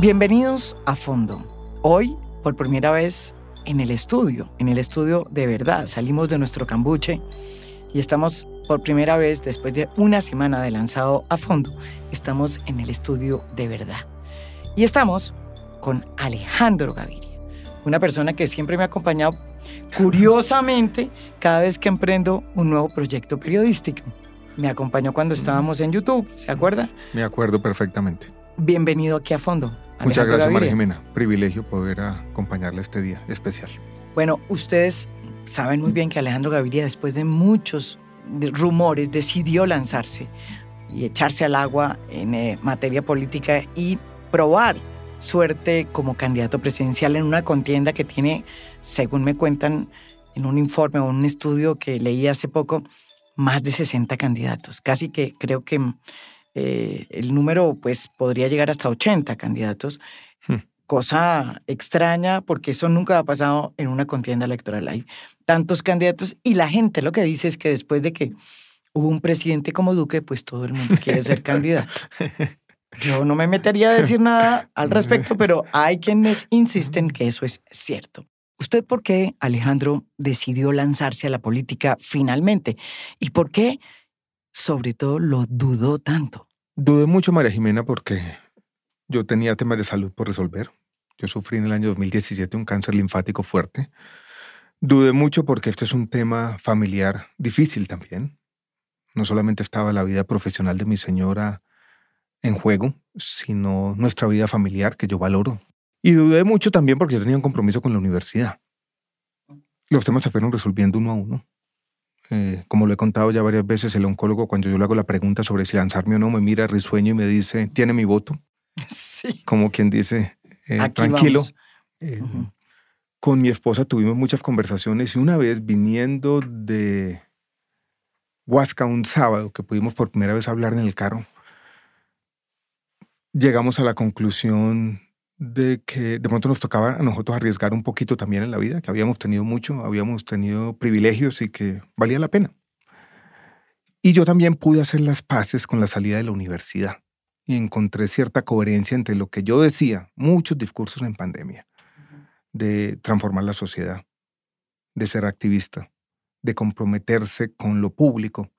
Bienvenidos a Fondo. Hoy, por primera vez, en el estudio, en el estudio de verdad. Salimos de nuestro cambuche y estamos por primera vez, después de una semana de lanzado a fondo, estamos en el estudio de verdad. Y estamos con Alejandro Gaviria, una persona que siempre me ha acompañado curiosamente cada vez que emprendo un nuevo proyecto periodístico. Me acompañó cuando estábamos en YouTube, ¿se acuerda? Me acuerdo perfectamente. Bienvenido aquí a fondo. Muchas gracias, María Jimena. Privilegio poder acompañarle este día especial. Bueno, ustedes saben muy bien que Alejandro Gaviria, después de muchos rumores, decidió lanzarse y echarse al agua en eh, materia política y probar suerte como candidato presidencial en una contienda que tiene, según me cuentan en un informe o un estudio que leí hace poco, más de 60 candidatos. Casi que creo que eh, el número pues podría llegar hasta 80 candidatos, hmm. cosa extraña porque eso nunca ha pasado en una contienda electoral. Hay tantos candidatos y la gente lo que dice es que después de que hubo un presidente como Duque, pues todo el mundo quiere ser candidato. Yo no me metería a decir nada al respecto, pero hay quienes insisten que eso es cierto. ¿Usted por qué, Alejandro, decidió lanzarse a la política finalmente? ¿Y por qué, sobre todo, lo dudó tanto? Dudé mucho, María Jimena, porque yo tenía temas de salud por resolver. Yo sufrí en el año 2017 un cáncer linfático fuerte. Dudé mucho porque este es un tema familiar difícil también. No solamente estaba la vida profesional de mi señora en juego, sino nuestra vida familiar que yo valoro. Y dudé mucho también porque yo tenía un compromiso con la universidad. Los temas se fueron resolviendo uno a uno. Eh, como lo he contado ya varias veces, el oncólogo cuando yo le hago la pregunta sobre si lanzarme o no, me mira risueño y me dice, ¿tiene mi voto? Sí. Como quien dice, eh, tranquilo. Eh, con mi esposa tuvimos muchas conversaciones y una vez viniendo de Huasca un sábado, que pudimos por primera vez hablar en el carro, llegamos a la conclusión de que de pronto nos tocaba a nosotros arriesgar un poquito también en la vida, que habíamos tenido mucho, habíamos tenido privilegios y que valía la pena. Y yo también pude hacer las paces con la salida de la universidad y encontré cierta coherencia entre lo que yo decía, muchos discursos en pandemia, de transformar la sociedad, de ser activista, de comprometerse con lo público.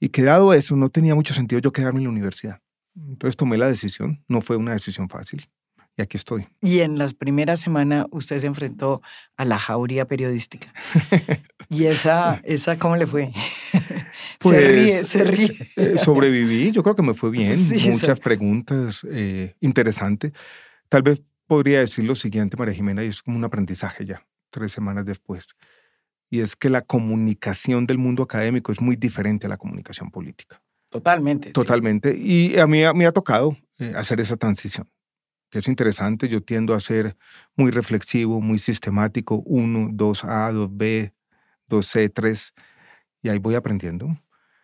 Y que dado eso, no tenía mucho sentido yo quedarme en la universidad. Entonces tomé la decisión, no fue una decisión fácil. Y aquí estoy. Y en las primeras semanas usted se enfrentó a la jauría periodística. ¿Y esa, esa cómo le fue? Pues, se ríe, se ríe. Eh, sobreviví, yo creo que me fue bien. Muchas preguntas eh, interesantes. Tal vez podría decir lo siguiente, María Jimena, y es como un aprendizaje ya, tres semanas después. Y es que la comunicación del mundo académico es muy diferente a la comunicación política. Totalmente. Totalmente. Y a mí me ha tocado eh, hacer esa transición, que es interesante. Yo tiendo a ser muy reflexivo, muy sistemático, 1, 2A, 2B, 2C, 3, y ahí voy aprendiendo.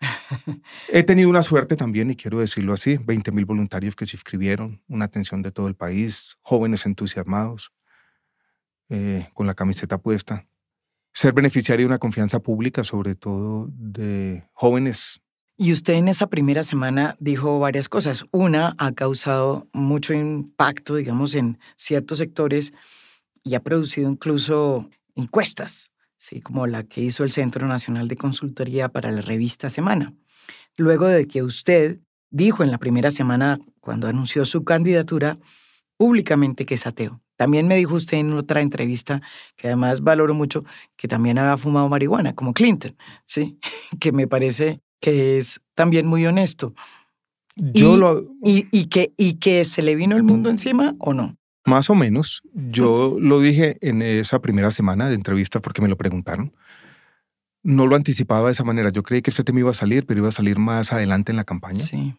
He tenido una suerte también, y quiero decirlo así, 20 mil voluntarios que se inscribieron, una atención de todo el país, jóvenes entusiasmados, eh, con la camiseta puesta. Ser beneficiario de una confianza pública, sobre todo de jóvenes y usted en esa primera semana dijo varias cosas. Una, ha causado mucho impacto, digamos, en ciertos sectores y ha producido incluso encuestas, ¿sí? como la que hizo el Centro Nacional de Consultoría para la revista Semana. Luego de que usted dijo en la primera semana, cuando anunció su candidatura, públicamente que es ateo. También me dijo usted en otra entrevista, que además valoro mucho, que también había fumado marihuana, como Clinton, ¿sí? que me parece que es también muy honesto. Yo y, lo... y, que, ¿Y que se le vino el mundo encima o no? Más o menos. Yo lo dije en esa primera semana de entrevista porque me lo preguntaron. No lo anticipaba de esa manera. Yo creí que este tema iba a salir, pero iba a salir más adelante en la campaña. Sí.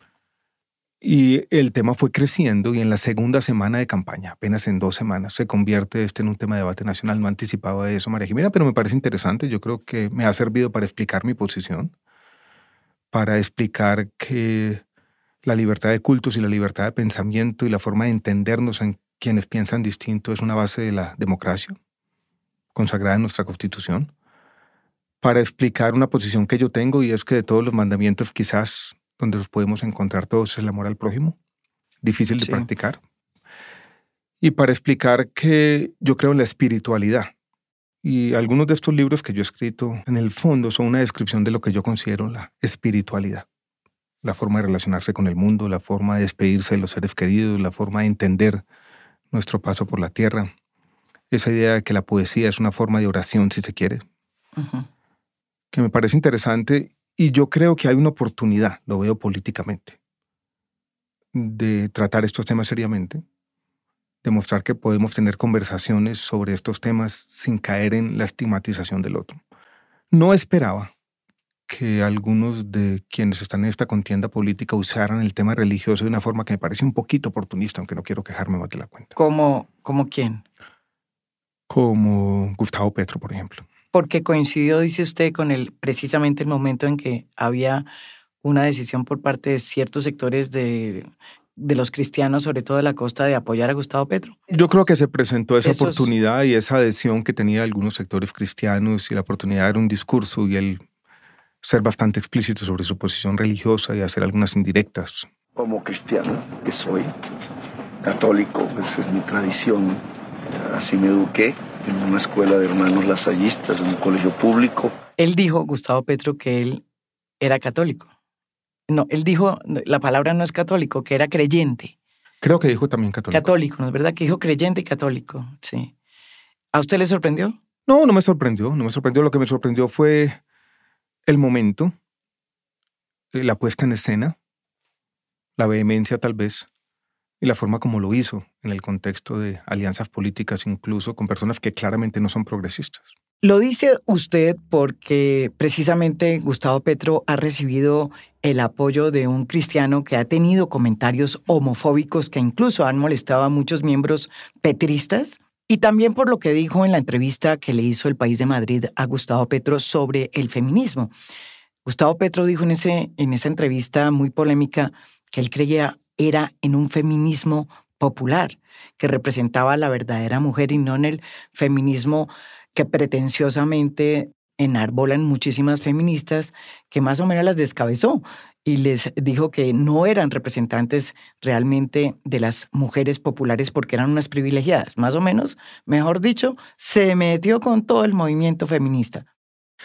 Y el tema fue creciendo y en la segunda semana de campaña, apenas en dos semanas, se convierte este en un tema de debate nacional. No anticipaba eso, María Jimena, pero me parece interesante. Yo creo que me ha servido para explicar mi posición para explicar que la libertad de cultos y la libertad de pensamiento y la forma de entendernos en quienes piensan distinto es una base de la democracia, consagrada en nuestra Constitución, para explicar una posición que yo tengo y es que de todos los mandamientos quizás donde los podemos encontrar todos es el amor al prójimo, difícil de practicar. Y para explicar que yo creo en la espiritualidad. Y algunos de estos libros que yo he escrito, en el fondo, son una descripción de lo que yo considero la espiritualidad. La forma de relacionarse con el mundo, la forma de despedirse de los seres queridos, la forma de entender nuestro paso por la tierra. Esa idea de que la poesía es una forma de oración, si se quiere, que me parece interesante y yo creo que hay una oportunidad, lo veo políticamente, de tratar estos temas seriamente, demostrar que podemos tener conversaciones sobre estos temas sin caer en la estigmatización del otro. No esperaba que algunos de quienes están en esta contienda política usaran el tema religioso de una forma que me parece un poquito oportunista, aunque no quiero quejarme más de la cuenta. ¿Como, como quién? Como Gustavo Petro, por ejemplo. Porque coincidió, dice usted, con el precisamente el momento en que había una decisión por parte de ciertos sectores de, de los cristianos, sobre todo de la costa, de apoyar a Gustavo Petro. Yo creo que se presentó esa oportunidad y esa adhesión que tenía algunos sectores cristianos y la oportunidad de dar un discurso y el ser bastante explícito sobre su posición religiosa y hacer algunas indirectas. Como cristiano que soy, católico, esa es mi tradición, así me eduqué en una escuela de hermanos lasallistas, en un colegio público. Él dijo, Gustavo Petro, que él era católico. No, él dijo, la palabra no es católico, que era creyente. Creo que dijo también católico. Católico, ¿no es verdad? Que dijo creyente y católico, sí. ¿A usted le sorprendió? No, no me sorprendió, no me sorprendió. Lo que me sorprendió fue el momento, eh, la puesta en escena, la vehemencia tal vez, y la forma como lo hizo en el contexto de alianzas políticas, incluso con personas que claramente no son progresistas. Lo dice usted porque precisamente Gustavo Petro ha recibido el apoyo de un cristiano que ha tenido comentarios homofóbicos que incluso han molestado a muchos miembros petristas y también por lo que dijo en la entrevista que le hizo el País de Madrid a Gustavo Petro sobre el feminismo. Gustavo Petro dijo en, ese, en esa entrevista muy polémica que él creía era en un feminismo popular, que representaba a la verdadera mujer y no en el feminismo que pretenciosamente enarbolan muchísimas feministas, que más o menos las descabezó y les dijo que no eran representantes realmente de las mujeres populares porque eran unas privilegiadas. Más o menos, mejor dicho, se metió con todo el movimiento feminista.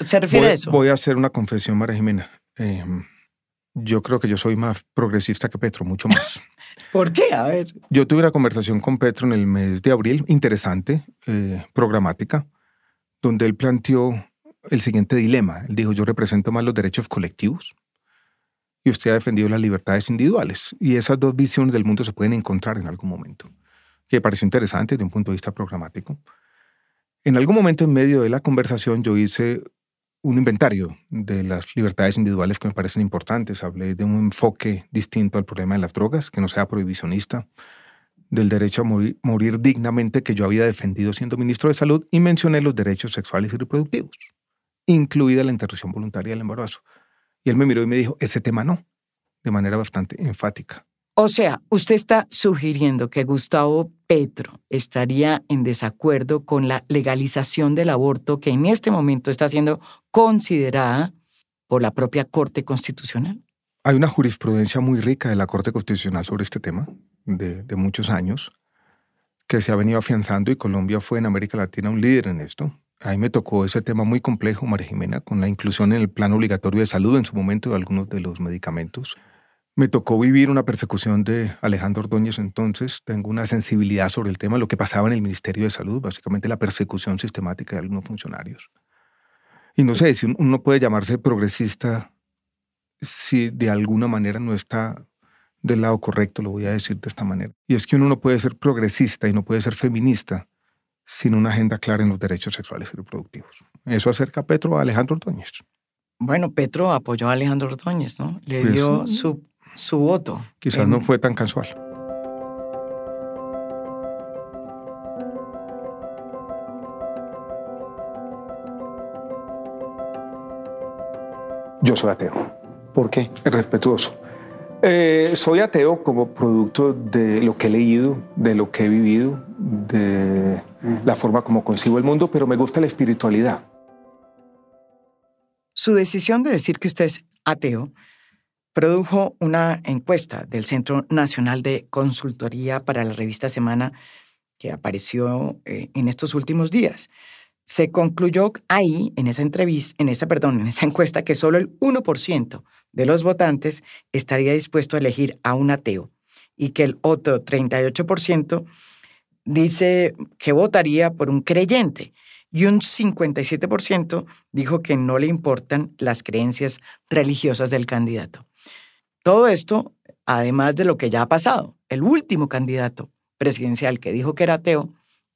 ¿Se refiere a eso? Voy a hacer una confesión, María Jimena. Em, yo creo que yo soy más progresista que Petro, mucho más. ¿Por qué? A ver. Yo tuve una conversación con Petro en el mes de abril, interesante, eh, programática, donde él planteó el siguiente dilema. Él dijo, yo represento más los derechos colectivos y usted ha defendido las libertades individuales. Y esas dos visiones del mundo se pueden encontrar en algún momento, que me pareció interesante desde un punto de vista programático. En algún momento en medio de la conversación yo hice un inventario de las libertades individuales que me parecen importantes. Hablé de un enfoque distinto al problema de las drogas, que no sea prohibicionista, del derecho a morir, morir dignamente que yo había defendido siendo ministro de Salud y mencioné los derechos sexuales y reproductivos, incluida la interrupción voluntaria del embarazo. Y él me miró y me dijo, ese tema no, de manera bastante enfática. O sea, usted está sugiriendo que Gustavo Petro estaría en desacuerdo con la legalización del aborto que en este momento está siendo considerada por la propia Corte Constitucional. Hay una jurisprudencia muy rica de la Corte Constitucional sobre este tema, de, de muchos años, que se ha venido afianzando y Colombia fue en América Latina un líder en esto. A mí me tocó ese tema muy complejo, María Jimena, con la inclusión en el plan obligatorio de salud en su momento de algunos de los medicamentos. Me tocó vivir una persecución de Alejandro Ordóñez entonces. Tengo una sensibilidad sobre el tema, lo que pasaba en el Ministerio de Salud, básicamente la persecución sistemática de algunos funcionarios. Y no sé si uno puede llamarse progresista si de alguna manera no está del lado correcto, lo voy a decir de esta manera. Y es que uno no puede ser progresista y no puede ser feminista sin una agenda clara en los derechos sexuales y reproductivos. Eso acerca a Petro a Alejandro Ordóñez. Bueno, Petro apoyó a Alejandro Ordóñez, ¿no? Le pues dio su, su, voto. Quizás no fue tan casual. Yo soy ateo. ¿Por qué? Respetuoso. Eh, soy ateo como producto de lo que he leído, de lo que he vivido, de la forma como concibo el mundo, pero me gusta la espiritualidad. Su decisión de decir que usted es ateo produjo una encuesta del Centro Nacional de Consultoría para la revista Semana que apareció eh, en estos últimos días. Se concluyó ahí, en esa entrevista, en esa, perdón, en esa encuesta, que solo el 1% de los votantes estaría dispuesto a elegir a un ateo y que el otro 38% dice que votaría por un creyente y un 57% dijo que no le importan las creencias religiosas del candidato. Todo esto, además de lo que ya ha pasado. El último candidato presidencial que dijo que era ateo,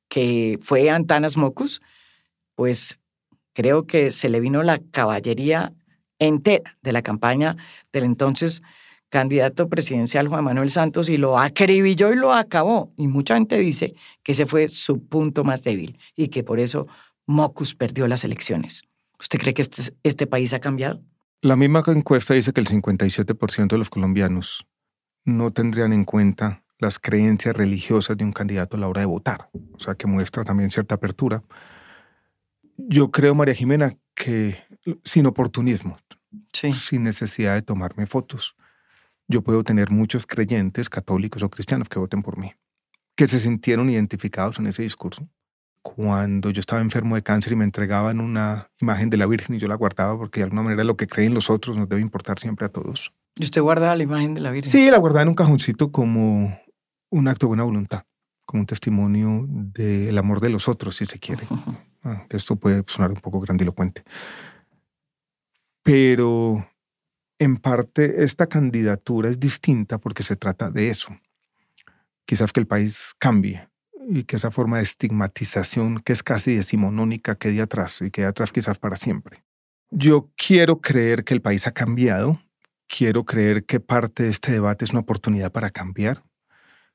que fue Antanas Mocus, pues creo que se le vino la caballería entera de la campaña del entonces candidato presidencial Juan Manuel Santos y lo acribilló y lo acabó. Y mucha gente dice que ese fue su punto más débil y que por eso Mocus perdió las elecciones. ¿Usted cree que este, este país ha cambiado? La misma encuesta dice que el 57% de los colombianos no tendrían en cuenta las creencias religiosas de un candidato a la hora de votar, o sea que muestra también cierta apertura. Yo creo, María Jimena, que sin oportunismo, sin necesidad de tomarme fotos, yo puedo tener muchos creyentes católicos o cristianos que voten por mí, que se sintieron identificados en ese discurso. Cuando yo estaba enfermo de cáncer y me entregaban una imagen de la Virgen y yo la guardaba porque de alguna manera lo que creen los otros nos debe importar siempre a todos. ¿Y usted guardaba la imagen de la Virgen? Sí, la guardaba en un cajoncito como un acto de buena voluntad, como un testimonio del amor de los otros, si se quiere. Ah, esto puede sonar un poco grandilocuente. Pero en parte esta candidatura es distinta porque se trata de eso. Quizás que el país cambie y que esa forma de estigmatización que es casi decimonónica quede atrás y quede atrás quizás para siempre. Yo quiero creer que el país ha cambiado, quiero creer que parte de este debate es una oportunidad para cambiar,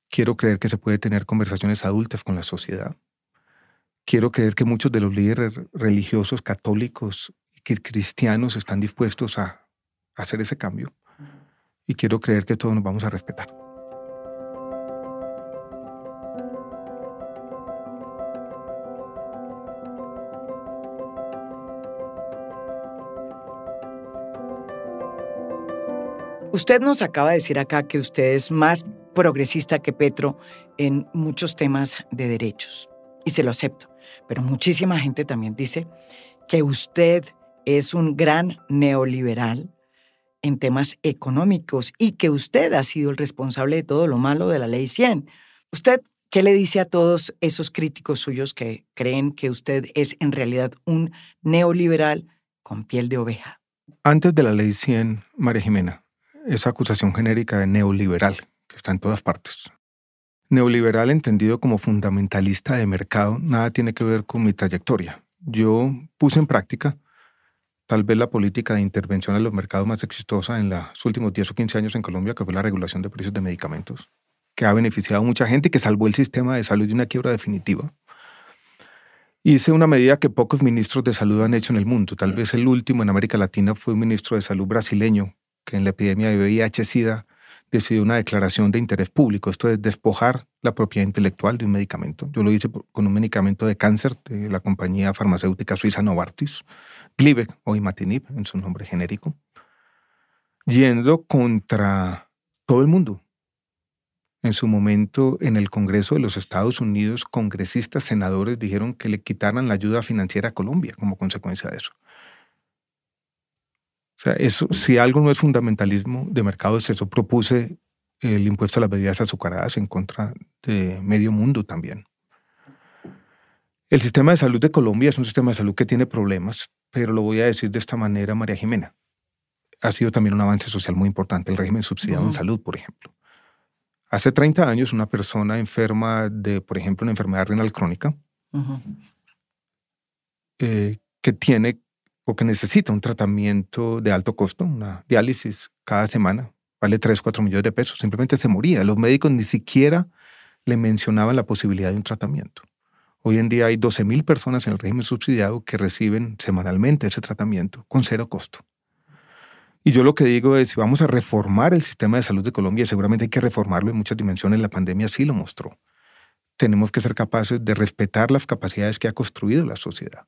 quiero creer que se puede tener conversaciones adultas con la sociedad, quiero creer que muchos de los líderes religiosos católicos y cristianos están dispuestos a hacer ese cambio y quiero creer que todos nos vamos a respetar. Usted nos acaba de decir acá que usted es más progresista que Petro en muchos temas de derechos. Y se lo acepto. Pero muchísima gente también dice que usted es un gran neoliberal en temas económicos y que usted ha sido el responsable de todo lo malo de la ley 100. ¿Usted qué le dice a todos esos críticos suyos que creen que usted es en realidad un neoliberal con piel de oveja? Antes de la ley 100, María Jimena, esa acusación genérica de neoliberal, que está en todas partes. Neoliberal entendido como fundamentalista de mercado, nada tiene que ver con mi trayectoria. Yo puse en práctica tal vez la política de intervención en los mercados más exitosa en los últimos 10 o 15 años en Colombia, que fue la regulación de precios de medicamentos, que ha beneficiado a mucha gente y que salvó el sistema de salud de una quiebra definitiva. Hice una medida que pocos ministros de salud han hecho en el mundo. Tal vez el último en América Latina fue un ministro de salud brasileño, que en la epidemia de VIH-Sida decidió una declaración de interés público. Esto es despojar la propiedad intelectual de un medicamento. Yo lo hice con un medicamento de cáncer de la compañía farmacéutica suiza Novartis, Glivec o Imatinib en su nombre genérico, yendo contra todo el mundo. En su momento, en el Congreso de los Estados Unidos, congresistas, senadores dijeron que le quitaran la ayuda financiera a Colombia como consecuencia de eso. O sea, eso, si algo no es fundamentalismo de mercado, es eso. Propuse el impuesto a las bebidas azucaradas en contra de medio mundo también. El sistema de salud de Colombia es un sistema de salud que tiene problemas, pero lo voy a decir de esta manera, María Jimena. Ha sido también un avance social muy importante, el régimen subsidiado en salud, por ejemplo. Hace 30 años, una persona enferma de, por ejemplo, una enfermedad renal crónica, eh, que tiene o que necesita un tratamiento de alto costo, una diálisis cada semana, vale 3, 4 millones de pesos, simplemente se moría. Los médicos ni siquiera le mencionaban la posibilidad de un tratamiento. Hoy en día hay 12.000 personas en el régimen subsidiado que reciben semanalmente ese tratamiento con cero costo. Y yo lo que digo es, si vamos a reformar el sistema de salud de Colombia, seguramente hay que reformarlo en muchas dimensiones, la pandemia sí lo mostró. Tenemos que ser capaces de respetar las capacidades que ha construido la sociedad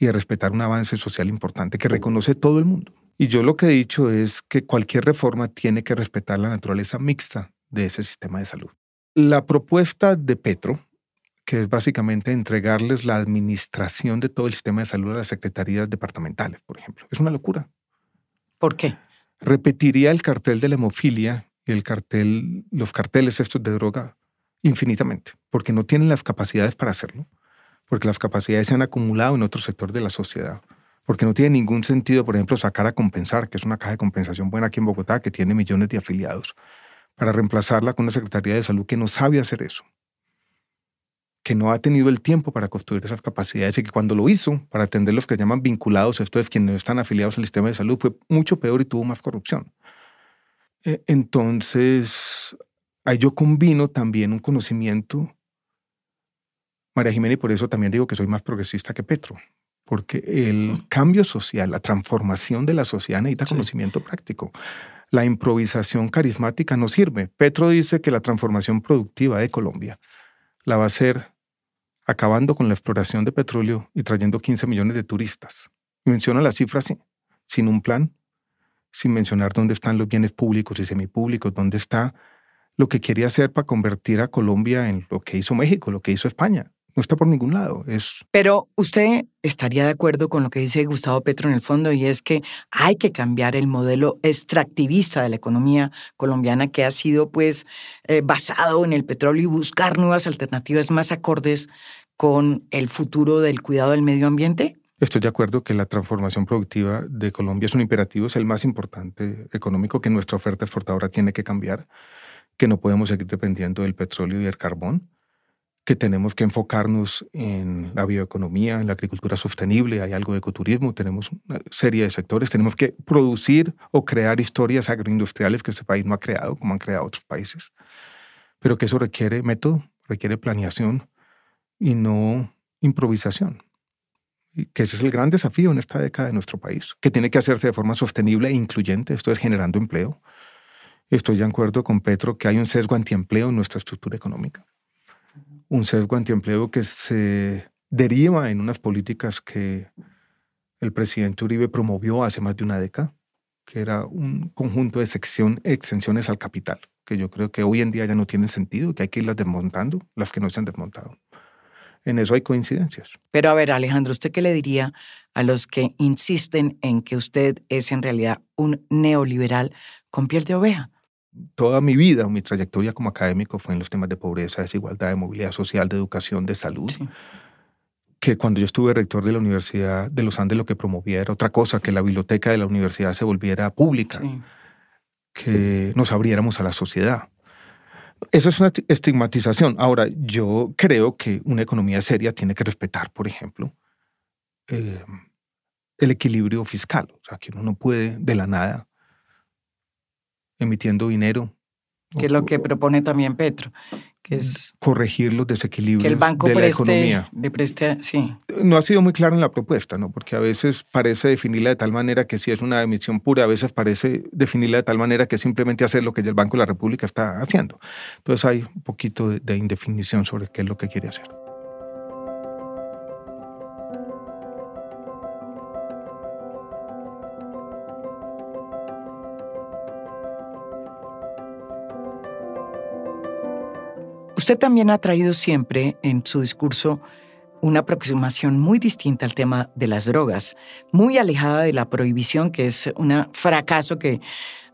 y de respetar un avance social importante que reconoce todo el mundo Y yo lo que he dicho es que cualquier reforma tiene que respetar la naturaleza mixta de ese sistema de salud. La propuesta de Petro, que es básicamente entregarles la administración de todo el sistema de salud a las secretarías departamentales, por ejemplo, es una locura. ¿Por qué? Repetiría el cartel de la hemofilia y el cartel, los carteles estos de droga infinitamente, porque no tienen las capacidades para hacerlo, porque las capacidades se han acumulado en otro sector de la sociedad, porque no tiene ningún sentido, por ejemplo, sacar a compensar, que es una caja de compensación buena aquí en Bogotá, que tiene millones de afiliados, para reemplazarla con una Secretaría de Salud que no sabe hacer eso, que no ha tenido el tiempo para construir esas capacidades y que cuando lo hizo, para atender los que llaman vinculados, esto es quienes no están afiliados al sistema de salud, fue mucho peor y tuvo más corrupción. E, entonces, ahí yo combino también un conocimiento, María Jiménez, y por eso también digo que soy más progresista que Petro, porque el cambio social, la transformación de la sociedad necesita conocimiento práctico. La improvisación carismática no sirve. Petro dice que la transformación productiva de Colombia la va a hacer acabando con la exploración de petróleo y trayendo 15 millones de turistas. menciona las cifras sin un plan, sin mencionar dónde están los bienes públicos y semipúblicos, dónde está lo que quería hacer para convertir a Colombia en lo que hizo México, lo que hizo España. No está por ningún lado. Es... Pero usted estaría de acuerdo con lo que dice Gustavo Petro en el fondo y es que hay que cambiar el modelo extractivista de la economía colombiana que ha sido pues eh, basado en el petróleo y buscar nuevas alternativas más acordes con el futuro del cuidado del medio ambiente. Estoy de acuerdo que la transformación productiva de Colombia es un imperativo, es el más importante económico que nuestra oferta exportadora tiene que cambiar, que no podemos seguir dependiendo del petróleo y el carbón, que tenemos que enfocarnos en la bioeconomía, en la agricultura sostenible, hay algo de ecoturismo, tenemos una serie de sectores, tenemos que producir o crear historias agroindustriales que este país no ha creado, como han creado otros países, pero que eso requiere método, requiere planeación y no improvisación. Que ese es el gran desafío en esta década de nuestro país, que tiene que hacerse de forma sostenible e incluyente, esto es generando empleo. Estoy de acuerdo con Petro que hay un sesgo antiempleo en nuestra estructura económica, un sesgo antiempleo que se deriva en unas políticas que el presidente Uribe promovió hace más de una década, que era un conjunto de sección, exenciones al capital, que yo creo que hoy en día ya no tienen sentido, que hay que irlas desmontando, las que no se han desmontado en eso hay coincidencias. Pero a ver, Alejandro, ¿usted qué le diría a los que insisten en que usted es en realidad un neoliberal con piel de oveja? Toda mi vida, mi trayectoria como académico fue en los temas de pobreza, desigualdad, de movilidad social, de educación, de salud. Que cuando yo estuve rector de la Universidad de los Andes, lo que promovía era otra cosa, que la biblioteca de la universidad se volviera pública, que nos abriéramos a la sociedad. Eso es una estigmatización. Ahora, yo creo que una economía seria tiene que respetar, por ejemplo, eh, el equilibrio fiscal. O sea, que uno no puede de la nada emitiendo dinero. Que es lo que propone también Petro, que es corregir los desequilibrios de la economía. preste, sí. No ha sido muy claro en la propuesta, ¿no? Porque a veces parece definirla de tal manera que sí es una emisión pura, a veces parece definirla de tal manera que simplemente hacer lo que el Banco de la República está haciendo. Entonces hay un poquito de indefinición sobre qué es lo que quiere hacer. Usted también ha traído siempre en su discurso una aproximación muy distinta al tema de las drogas, muy alejada de la prohibición, que es un fracaso que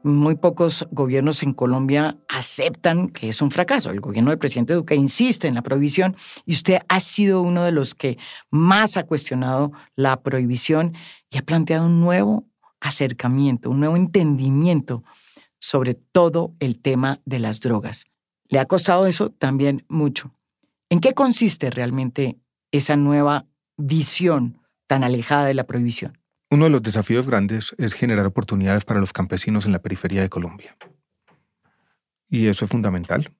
muy pocos gobiernos en Colombia aceptan que es un fracaso. El gobierno del presidente Duque insiste en la prohibición y usted ha sido uno de los que más ha cuestionado la prohibición y ha planteado un nuevo acercamiento, un nuevo entendimiento sobre todo el tema de las drogas. Le ha costado eso también mucho. ¿En qué consiste realmente esa nueva visión tan alejada de la prohibición? Uno de los desafíos grandes es generar oportunidades para los campesinos en la periferia de Colombia. Y eso es fundamental.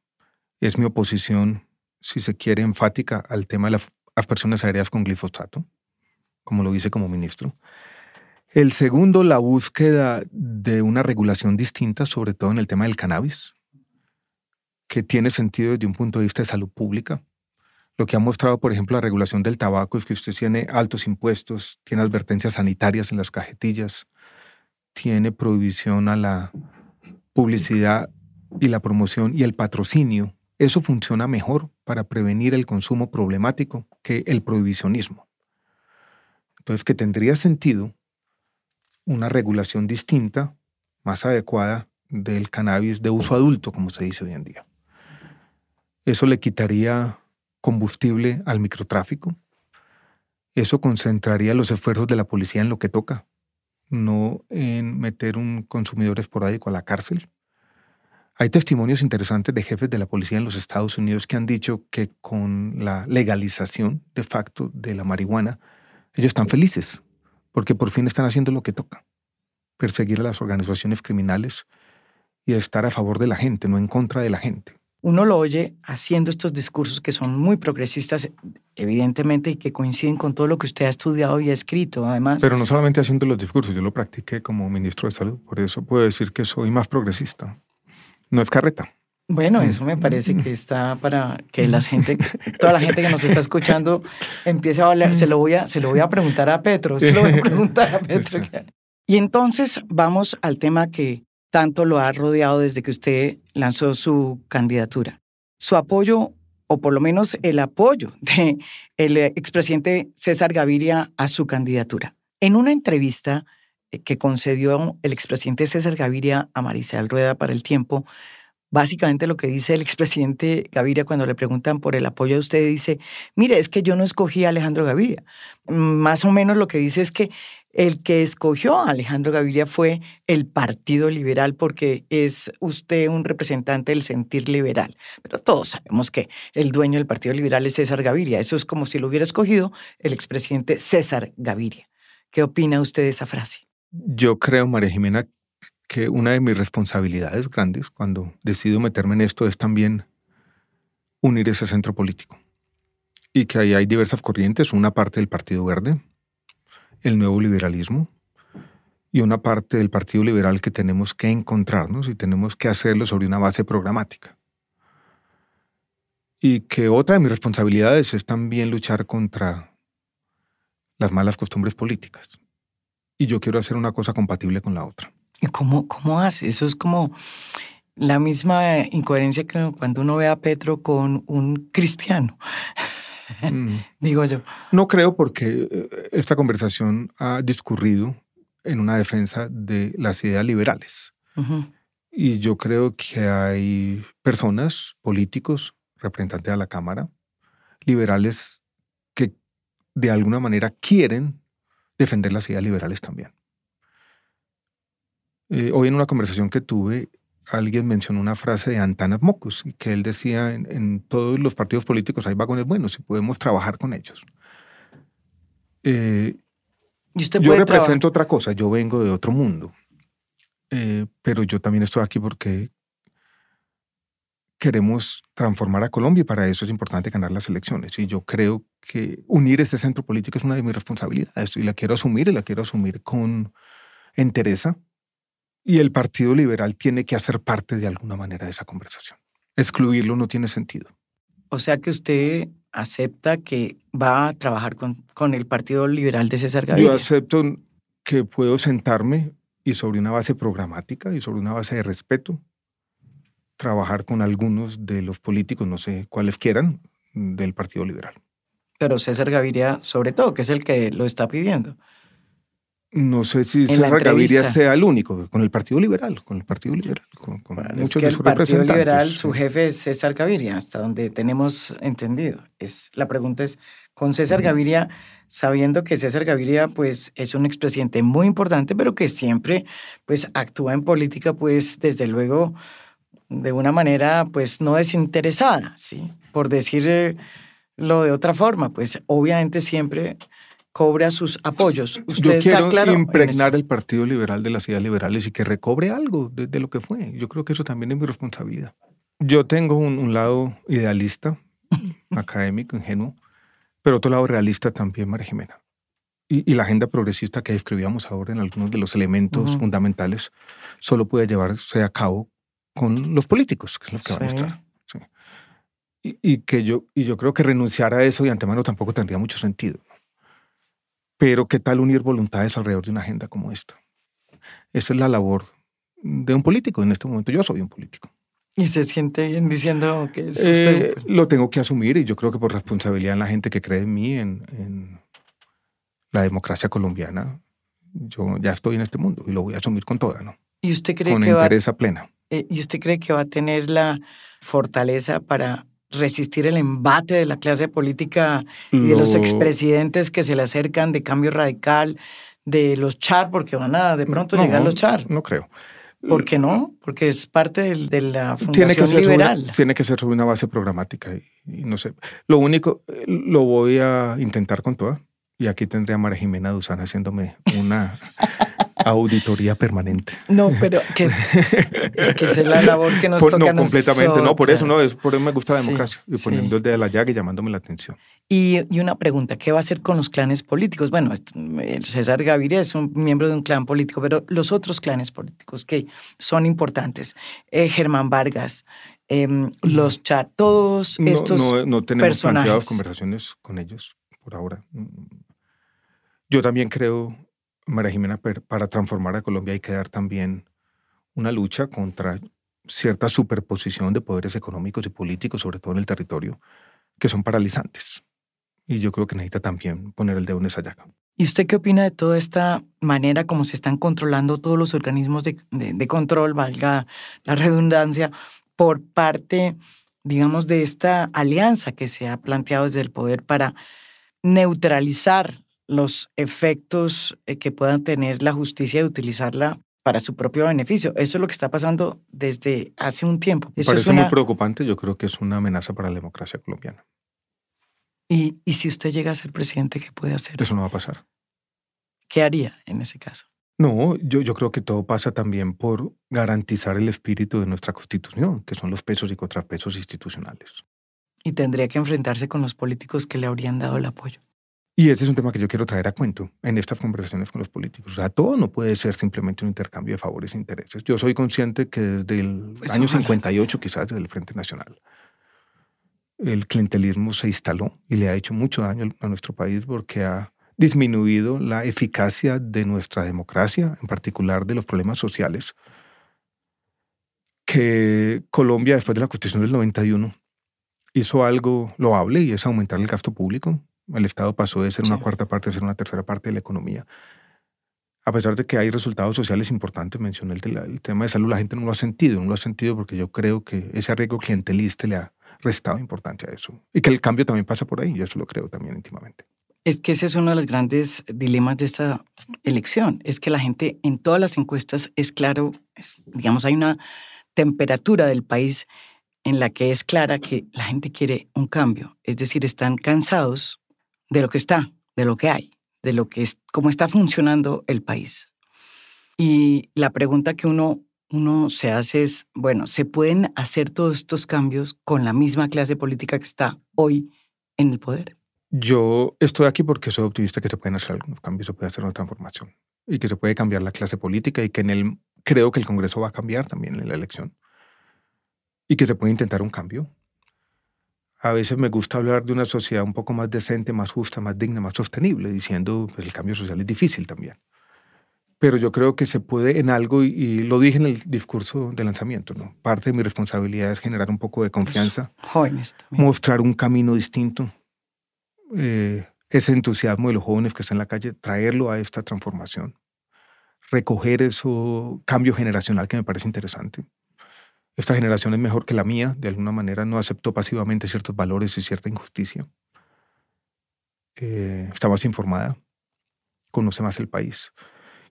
Es mi oposición, si se quiere, enfática al tema de las personas aéreas con glifosato, como lo hice como ministro. El segundo, la búsqueda de una regulación distinta, sobre todo en el tema del cannabis que tiene sentido desde un punto de vista de salud pública. Lo que ha mostrado, por ejemplo, la regulación del tabaco es que usted tiene altos impuestos, tiene advertencias sanitarias en las cajetillas, tiene prohibición a la publicidad y la promoción y el patrocinio, eso funciona mejor para prevenir el consumo problemático que el prohibicionismo. Entonces, que tendría sentido una regulación distinta, más adecuada del cannabis de uso adulto, como se dice hoy en día. Eso le quitaría combustible al microtráfico. Eso concentraría los esfuerzos de la policía en lo que toca, no en meter un consumidor esporádico a la cárcel. Hay testimonios interesantes de jefes de la policía en los Estados Unidos que han dicho que con la legalización de facto de la marihuana, ellos están felices porque por fin están haciendo lo que toca, perseguir a las organizaciones criminales y estar a favor de la gente, no en contra de la gente. Uno lo oye haciendo estos discursos que son muy progresistas, evidentemente, y que coinciden con todo lo que usted ha estudiado y ha escrito, además. Pero no solamente haciendo los discursos, yo lo practiqué como ministro de Salud, por eso puedo decir que soy más progresista. No es carreta. Bueno, eso me parece que está para que la gente, toda la gente que nos está escuchando empiece a hablar. Se lo voy a, se lo voy a preguntar a Petro, se lo voy a preguntar a Petro. Y entonces vamos al tema que tanto lo ha rodeado desde que usted lanzó su candidatura. Su apoyo, o por lo menos el apoyo del el expresidente César Gaviria a su candidatura. En una entrevista que concedió el expresidente César Gaviria a Maricel Rueda para el tiempo, Básicamente lo que dice el expresidente Gaviria cuando le preguntan por el apoyo a usted, dice, mire, es que yo no escogí a Alejandro Gaviria. Más o menos lo que dice es que el que escogió a Alejandro Gaviria fue el Partido Liberal porque es usted un representante del sentir liberal. Pero todos sabemos que el dueño del Partido Liberal es César Gaviria. Eso es como si lo hubiera escogido el expresidente César Gaviria. ¿Qué opina usted de esa frase? Yo creo, María Jimena, que una de mis responsabilidades grandes cuando decido meterme en esto es también unir ese centro político. Y que ahí hay diversas corrientes, una parte del Partido Verde, el nuevo liberalismo, y una parte del Partido Liberal que tenemos que encontrarnos y tenemos que hacerlo sobre una base programática. Y que otra de mis responsabilidades es también luchar contra las malas costumbres políticas. Y yo quiero hacer una cosa compatible con la otra. ¿Y cómo, cómo hace? Eso es como la misma incoherencia que cuando uno ve a Petro con un cristiano. Mm. Digo yo. No creo porque eh, esta conversación ha discurrido en una defensa de las ideas liberales. Y yo creo que hay personas, políticos, representantes de la Cámara, liberales, que de alguna manera quieren defender las ideas liberales también. Eh, hoy en una conversación que tuve, alguien mencionó una frase de Antanas Mocus, que él decía, en, todos los partidos políticos hay vagones buenos y podemos trabajar con ellos. Eh, ¿Y usted yo represento otra cosa, yo vengo de otro mundo, eh, pero yo también estoy aquí porque queremos transformar a Colombia y para eso es importante ganar las elecciones. Y yo creo que unir este centro político es una de mis responsabilidades y la quiero asumir y la quiero asumir con entereza y el Partido Liberal tiene que hacer parte de alguna manera de esa conversación. Excluirlo no tiene sentido. O sea que usted acepta que va a trabajar con, con el Partido Liberal de César Gaviria. Yo acepto que puedo sentarme y sobre una base programática y sobre una base de respeto, trabajar con algunos de los políticos, no sé cuáles quieran, del Partido Liberal. Pero César Gaviria, sobre todo, que es el que lo está pidiendo. No sé si César Gaviria sea el único, con el Partido Liberal, con el Partido Liberal, con, muchos el Partido Liberal, su jefe es César Gaviria, hasta donde tenemos entendido. Es, la pregunta es, con César Gaviria, sabiendo que César Gaviria pues, es un expresidente muy importante, pero que siempre pues, actúa en política, pues, desde luego, de una manera pues, no desinteresada, ¿sí? Por decirlo de otra forma, pues, obviamente siempre cobra sus apoyos. ¿Usted Yo quiero claro impregnar el Partido Liberal de las ideas liberales y que recobre algo de, lo que fue. Yo creo que eso también es mi responsabilidad. Yo tengo un, lado idealista, académico, ingenuo, pero otro lado realista también, María Jimena. Y, la agenda progresista que escribíamos ahora en algunos de los elementos fundamentales solo puede llevarse a cabo con los políticos, que es lo que van a estar. Y, y, que yo, y yo creo que renunciar a eso de antemano tampoco tendría mucho sentido. Pero ¿qué tal unir voluntades alrededor de una agenda como esta? Esa es la labor de un político en este momento. Yo soy un político. ¿Y se siente bien diciendo que es usted? Eh, lo tengo que asumir y yo creo que por responsabilidad en la gente que cree en mí, en, la democracia colombiana, yo ya estoy en este mundo y lo voy a asumir con toda, ¿no? ¿Y usted cree con que interés plena. Eh, ¿Y usted cree que va a tener la fortaleza para resistir el embate de la clase política y de los expresidentes que se le acercan de cambio radical, de los char, porque van a de pronto llegar los char? No creo. ¿Por qué no? Porque es parte de, la fundación liberal. tiene que ser sobre una base programática y, no sé. Lo único, lo voy a intentar con toda. Y aquí tendría a María Jimena Duzán haciéndome una auditoría permanente. No, pero que, es que esa es la labor que nos toca no, completamente, no, por eso no, es por eso me gusta la democracia y poniendo el dedo de la llaga y llamándome la atención. Y, y, una pregunta, ¿qué va a hacer con los clanes políticos? Bueno, César Gaviria es un miembro de un clan político, pero los otros clanes políticos que son importantes, eh, Germán Vargas, em, los Char, todos estos no, no, tenemos planteado conversaciones con ellos por ahora. Yo también creo María Jimena, para transformar a Colombia hay que dar también una lucha contra cierta superposición de poderes económicos y políticos, sobre todo en el territorio, que son paralizantes. Y yo creo que necesita también poner el dedo en esa llaga. ¿Y usted qué opina de toda esta manera como se están controlando todos los organismos de, de control, valga la redundancia, por parte, digamos, de esta alianza que se ha planteado desde el poder para neutralizar los efectos eh, que puedan tener la justicia de utilizarla para su propio beneficio. Eso es lo que está pasando desde hace un tiempo. Eso Parece es muy preocupante, yo creo que es una amenaza para la democracia colombiana. ¿Y, ¿Y si usted llega a ser presidente, qué puede hacer? Eso no va a pasar. ¿Qué haría en ese caso? No, yo, yo creo que todo pasa también por garantizar el espíritu de nuestra constitución, que son los pesos y contrapesos institucionales. Y tendría que enfrentarse con los políticos que le habrían dado el apoyo. Y ese es un tema que yo quiero traer a cuento en estas conversaciones con los políticos. O sea, todo no puede ser simplemente un intercambio de favores e intereses. Yo soy consciente que desde el pues año 58, quizás desde el Frente Nacional, el clientelismo se instaló y le ha hecho mucho daño a nuestro país porque ha disminuido la eficacia de nuestra democracia, en particular de los problemas sociales, que Colombia, después de la Constitución del 91, hizo algo loable y es aumentar el gasto público el Estado pasó de ser una cuarta parte a ser una tercera parte de la economía. A pesar de que hay resultados sociales importantes, mencioné el, tema de salud, la gente no lo ha sentido, no lo ha sentido porque yo creo que ese arreglo clientelista le ha restado importancia a eso. Y que el cambio también pasa por ahí, yo eso lo creo también íntimamente. Es que ese es uno de los grandes dilemas de esta elección, es que la gente en todas las encuestas es claro, digamos, hay una temperatura del país en la que es clara que la gente quiere un cambio, es decir, están cansados de lo que está, de lo que hay, de lo que es, cómo está funcionando el país. Y la pregunta que uno, uno se hace es, bueno, ¿se pueden hacer todos estos cambios con la misma clase política que está hoy en el poder? Yo estoy aquí porque soy optimista que se pueden hacer algunos cambios, se puede hacer una transformación y que se puede cambiar la clase política y que en el, creo que el Congreso va a cambiar también en la elección y que se puede intentar un cambio a veces me gusta hablar de una sociedad un poco más decente, más justa, más digna, más sostenible, diciendo pues el cambio social es difícil también. Pero yo creo que se puede en algo, y, lo dije en el discurso de lanzamiento, ¿no? parte de mi responsabilidad es generar un poco de confianza, jóvenes mostrar un camino distinto, eh, ese entusiasmo de los jóvenes que están en la calle, traerlo a esta transformación, recoger ese cambio generacional que me parece interesante esta generación es mejor que la mía, de alguna manera no aceptó pasivamente ciertos valores y cierta injusticia. Eh, está más informada, conoce más el país.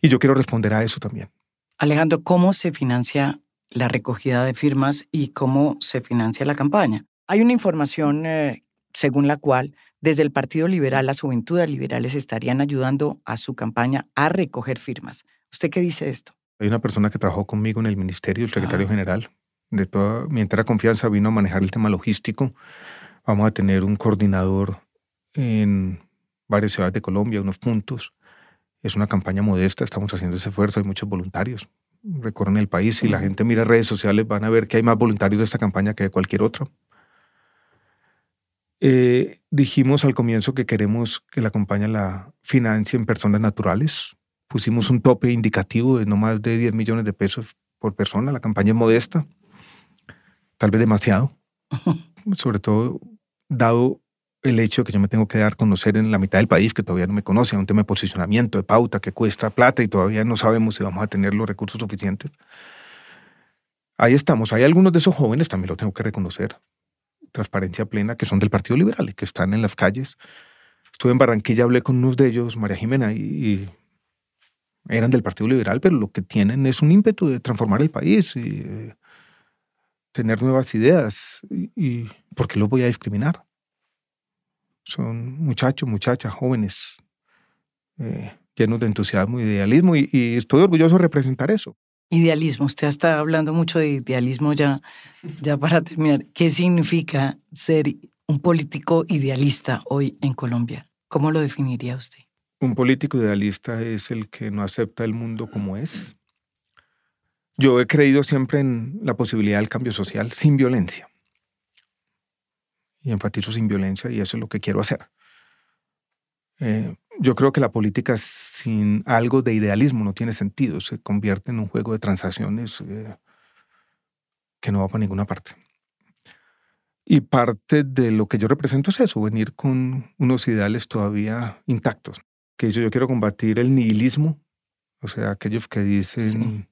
Y yo quiero responder a eso también. Alejandro, ¿cómo se financia la recogida de firmas y cómo se financia la campaña? Hay una información eh, según la cual desde el Partido Liberal las juventudes liberales estarían ayudando a su campaña a recoger firmas. ¿Usted qué dice de esto? Hay una persona que trabajó conmigo en el ministerio, el secretario ah. general, de toda mi entera confianza vino a manejar el tema logístico. Vamos a tener un coordinador en varias ciudades de Colombia, unos puntos. Es una campaña modesta, estamos haciendo ese esfuerzo, hay muchos voluntarios. Recorren el país y la gente mira redes sociales, van a ver que hay más voluntarios de esta campaña que de cualquier otra. Eh, dijimos al comienzo que queremos que la campaña la financien personas naturales, pusimos un tope indicativo de no más de 10 millones de pesos por persona. La campaña es modesta, tal vez demasiado, sobre todo dado el hecho de que yo me tengo que dar a conocer en la mitad del país que todavía no me conoce, un tema de posicionamiento, de pauta, que cuesta plata y todavía no sabemos si vamos a tener los recursos suficientes. Ahí estamos. Hay algunos de esos jóvenes, también lo tengo que reconocer, transparencia plena, que son del Partido Liberal y que están en las calles. Estuve en Barranquilla, hablé con unos de ellos, María Jimena, y, eran del Partido Liberal, pero lo que tienen es un ímpetu de transformar el país y eh, tener nuevas ideas. Y, y ¿por qué los voy a discriminar? Son muchachos, muchachas, jóvenes, eh, llenos de entusiasmo y idealismo, y, y estoy orgulloso de representar eso. Idealismo, usted está hablando mucho de idealismo ya, ya para terminar. ¿Qué significa ser un político idealista hoy en Colombia? ¿Cómo lo definiría usted? Un político idealista es el que no acepta el mundo como es. Yo he creído siempre en la posibilidad del cambio social sin violencia. Y enfatizo sin violencia y eso es lo que quiero hacer. Eh, yo creo que la política sin algo de idealismo no tiene sentido, se convierte en un juego de transacciones eh, que no va para ninguna parte. Y parte de lo que yo represento es eso, venir con unos ideales todavía intactos. Que yo, yo quiero combatir el nihilismo, o sea, aquellos que dicen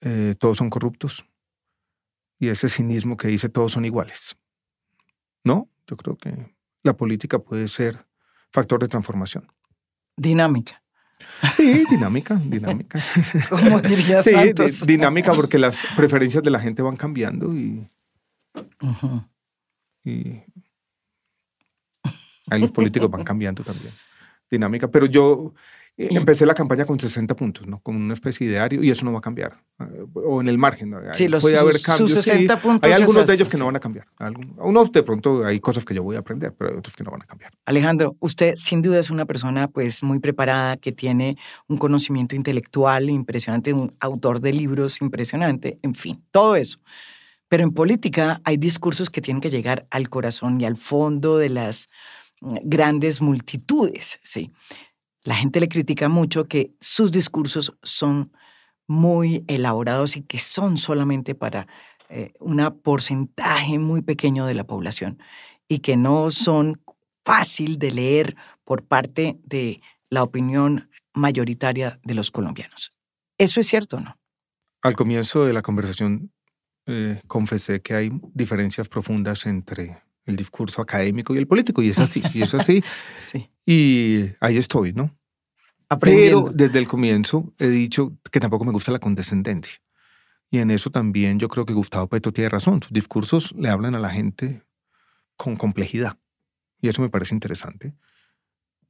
eh, todos son corruptos, y ese cinismo que dice todos son iguales. No, yo creo que la política puede ser factor de transformación. Dinámica. Sí, dinámica, dinámica. Como diría Sí, Santos. dinámica porque las preferencias de la gente van cambiando y, Ujú. y ahí los políticos van cambiando también. Dinámica, pero yo empecé la campaña con 60 puntos, ¿no? Con una especie de diario y eso no va a cambiar. Eh, O en el margen. ¿no? Sí, los, puede haber cambios. sus sí. 60 puntos. Hay algunos esas- de ellos que sí. no van a cambiar. Unos de pronto hay cosas que yo voy a aprender, pero hay otros que no van a cambiar. Alejandro, usted sin duda es una persona pues muy preparada, que tiene un conocimiento intelectual impresionante, un autor de libros impresionante, en fin, todo eso. Pero en política hay discursos que tienen que llegar al corazón y al fondo de las mm, grandes multitudes, ¿sí? La gente le critica mucho que sus discursos son muy elaborados y que son solamente para eh, un porcentaje muy pequeño de la población y que no son fácil de leer por parte de la opinión mayoritaria de los colombianos. ¿Eso es cierto o no? Al comienzo de la conversación eh, confesé que hay diferencias profundas entre el discurso académico y el político, y es así, y es así. Sí. Y ahí estoy, ¿no? Pero desde el comienzo he dicho que tampoco me gusta la condescendencia. Y en eso también yo creo que Gustavo Petro tiene razón. Sus discursos le hablan a la gente con complejidad. Y eso me parece interesante.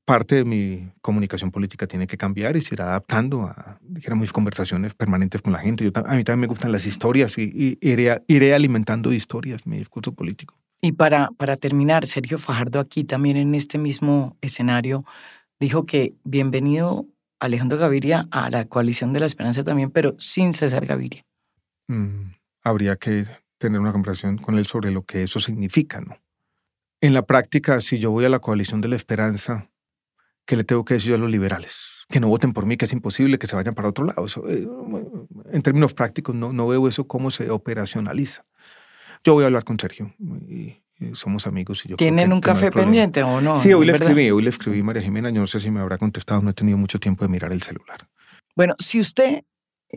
Parte de mi comunicación política tiene que cambiar y se irá adaptando a, dijéramos, mis conversaciones permanentes con la gente. Yo, a mí también me gustan las historias y, y iré, iré alimentando de historias mi discurso político. Y para, para terminar, Sergio Fajardo aquí también en este mismo escenario dijo que bienvenido Alejandro Gaviria a la coalición de la esperanza también, pero sin César Gaviria. mm, habría que tener una conversación con él sobre lo que eso significa, ¿no? En la práctica, si yo voy a la coalición de la esperanza, ¿qué le tengo que decir yo a los liberales? Que no voten por mí, que es imposible, que se vayan para otro lado. Eso, eh, en términos prácticos, no, no veo eso cómo se operacionaliza. Yo voy a hablar con Sergio y, somos amigos. Y yo ¿Tienen que- un que no café pendiente o no? Sí, hoy le ¿Verdad? escribí, hoy le escribí María Jimena, yo no sé si me habrá contestado, no he tenido mucho tiempo de mirar el celular. Bueno, si usted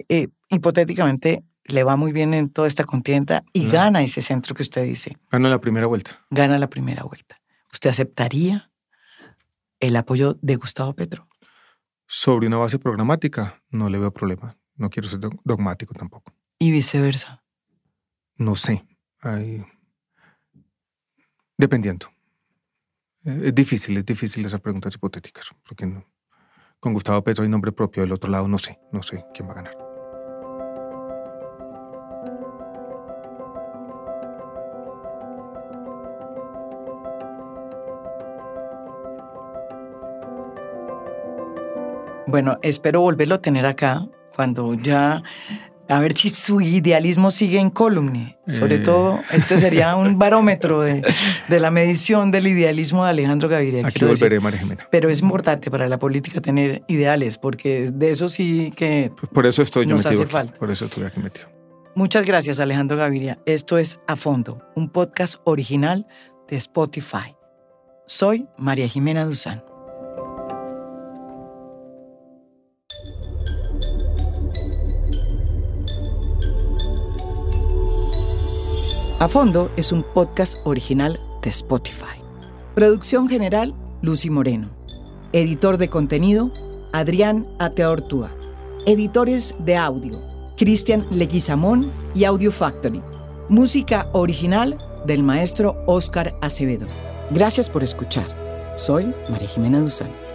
eh, hipotéticamente le va muy bien en toda esta contienda y gana ese centro que usted dice, Gana la primera vuelta. gana la primera vuelta, ¿usted aceptaría el apoyo de Gustavo Petro? Sobre una base programática, no le veo problema. No quiero ser dog- dogmático tampoco. Y viceversa. No sé. Hay... Dependiendo. Eh, Es difícil, es difícil esas preguntas hipotéticas. Porque no- con Gustavo Petro hay nombre propio, del otro lado no sé, no sé quién va a ganar. Bueno, espero volverlo a tener acá cuando ya A ver si su idealismo sigue en columne. Sobre Eh. todo, este sería un barómetro de, de la medición del idealismo de Alejandro Gaviria. Aquí volveré, María Jimena. Pero es importante para la política tener ideales, porque de eso sí que... Pues por eso estoy yo Nos metido hace aquí, falta. Por eso estoy aquí metido. Muchas gracias, Alejandro Gaviria. Esto es A Fondo, un podcast original de Spotify. Soy María Jimena Duzán. A Fondo es un podcast original de Spotify. Producción general, Lucy Moreno. Editor de contenido, Adrián Ateortúa. Editores de audio, Cristian Leguizamón y Audio Factory. Música original del maestro Oscar Acevedo. Gracias por escuchar. Soy María Jimena Duzán.